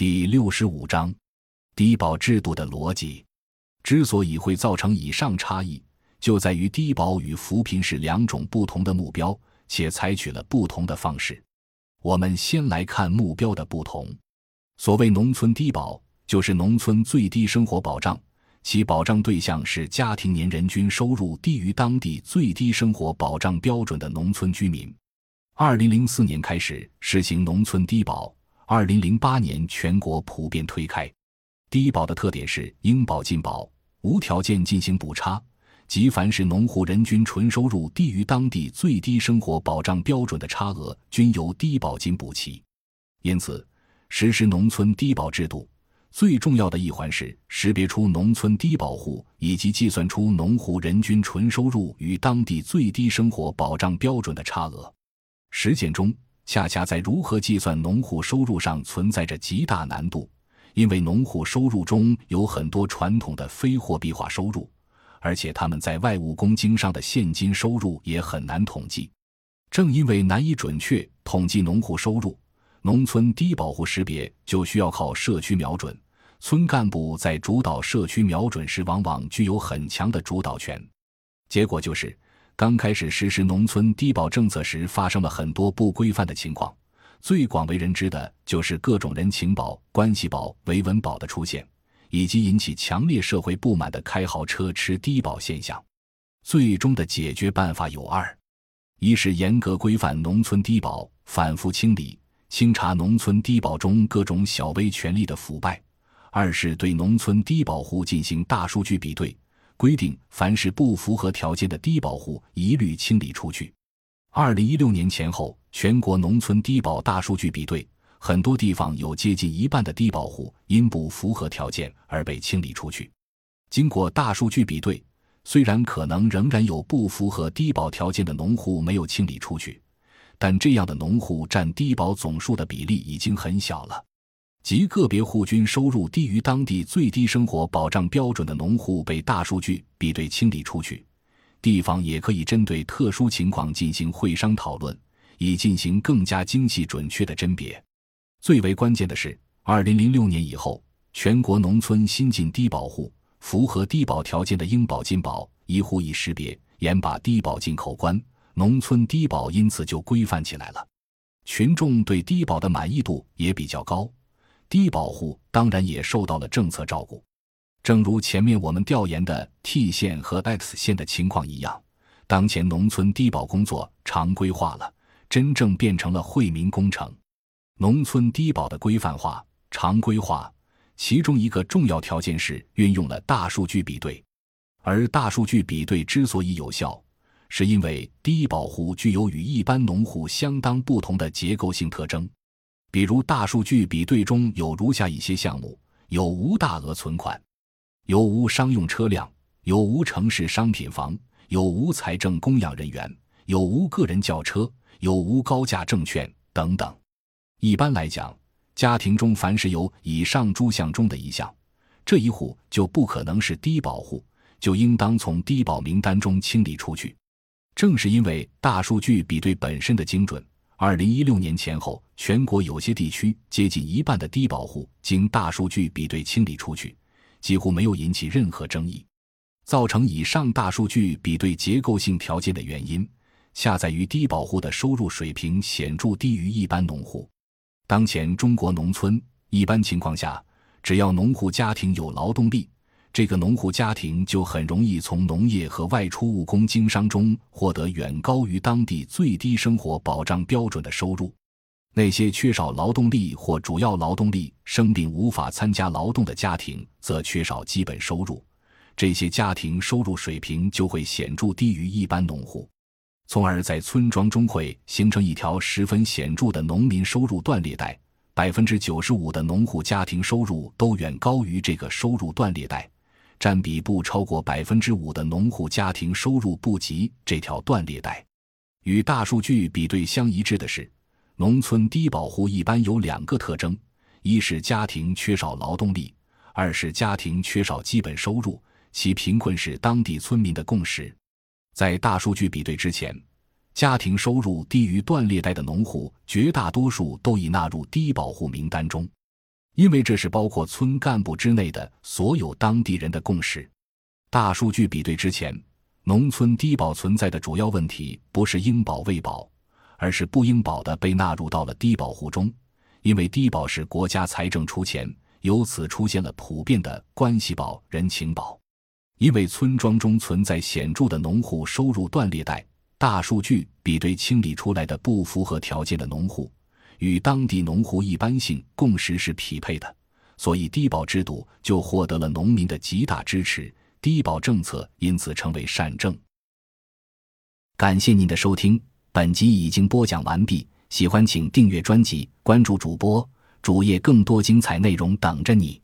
第六十五章，低保制度的逻辑。之所以会造成以上差异，就在于低保与扶贫是两种不同的目标，且采取了不同的方式。我们先来看目标的不同。所谓农村低保，就是农村最低生活保障，其保障对象是家庭年人均收入低于当地最低生活保障标准的农村居民。二零零四年开始实行农村低保。二零零八年，全国普遍推开低保的特点是应保尽保，无条件进行补差，即凡是农户人均纯收入低于当地最低生活保障标准的差额，均由低保金补齐。因此，实施农村低保制度最重要的一环是识别出农村低保户，以及计算出农户人均纯收入与当地最低生活保障标准的差额。实践中。恰恰在如何计算农户收入上存在着极大难度，因为农户收入中有很多传统的非货币化收入，而且他们在外务工经商的现金收入也很难统计。正因为难以准确统计农户收入，农村低保户识别就需要靠社区瞄准。村干部在主导社区瞄准时，往往具有很强的主导权。结果就是。刚开始实施农村低保政策时，发生了很多不规范的情况。最广为人知的就是各种人情保、关系保、维稳保的出现，以及引起强烈社会不满的开豪车吃低保现象。最终的解决办法有二：一是严格规范农村低保，反复清理、清查农村低保中各种小微权利的腐败；二是对农村低保户进行大数据比对。规定，凡是不符合条件的低保户一律清理出去。二零一六年前后，全国农村低保大数据比对，很多地方有接近一半的低保户因不符合条件而被清理出去。经过大数据比对，虽然可能仍然有不符合低保条件的农户没有清理出去，但这样的农户占低保总数的比例已经很小了。即个别户均收入低于当地最低生活保障标准的农户被大数据比对清理出去，地方也可以针对特殊情况进行会商讨论，以进行更加精细准确的甄别。最为关键的是，二零零六年以后，全国农村新进低保户符合低保条件的应保尽保，一户一识别，严把低保进口关，农村低保因此就规范起来了，群众对低保的满意度也比较高。低保户当然也受到了政策照顾，正如前面我们调研的 T 县和 X 县的情况一样，当前农村低保工作常规化了，真正变成了惠民工程。农村低保的规范化、常规化，其中一个重要条件是运用了大数据比对，而大数据比对之所以有效，是因为低保户具有与一般农户相当不同的结构性特征。比如，大数据比对中有如下一些项目：有无大额存款，有无商用车辆，有无城市商品房，有无财政供养人员，有无个人轿车，有无高价证券等等。一般来讲，家庭中凡是有以上诸项中的一项，这一户就不可能是低保户，就应当从低保名单中清理出去。正是因为大数据比对本身的精准。二零一六年前后，全国有些地区接近一半的低保户经大数据比对清理出去，几乎没有引起任何争议。造成以上大数据比对结构性条件的原因，恰在于低保户的收入水平显著低于一般农户。当前中国农村一般情况下，只要农户家庭有劳动力。这个农户家庭就很容易从农业和外出务工经商中获得远高于当地最低生活保障标准的收入。那些缺少劳动力或主要劳动力生病无法参加劳动的家庭，则缺少基本收入。这些家庭收入水平就会显著低于一般农户，从而在村庄中会形成一条十分显著的农民收入断裂带。百分之九十五的农户家庭收入都远高于这个收入断裂带。占比不超过百分之五的农户家庭收入不及这条断裂带。与大数据比对相一致的是，农村低保户一般有两个特征：一是家庭缺少劳动力，二是家庭缺少基本收入，其贫困是当地村民的共识。在大数据比对之前，家庭收入低于断裂带的农户绝大多数都已纳入低保户名单中。因为这是包括村干部之内的所有当地人的共识。大数据比对之前，农村低保存在的主要问题不是应保未保，而是不应保的被纳入到了低保户中。因为低保是国家财政出钱，由此出现了普遍的关系保、人情保。因为村庄中存在显著的农户收入断裂带，大数据比对清理出来的不符合条件的农户，与当地农户一般性共识是匹配的，所以低保制度就获得了农民的极大支持。低保政策因此成为善政。感谢您的收听，本集已经播讲完毕。喜欢请订阅专辑，关注主播主页，更多精彩内容等着你。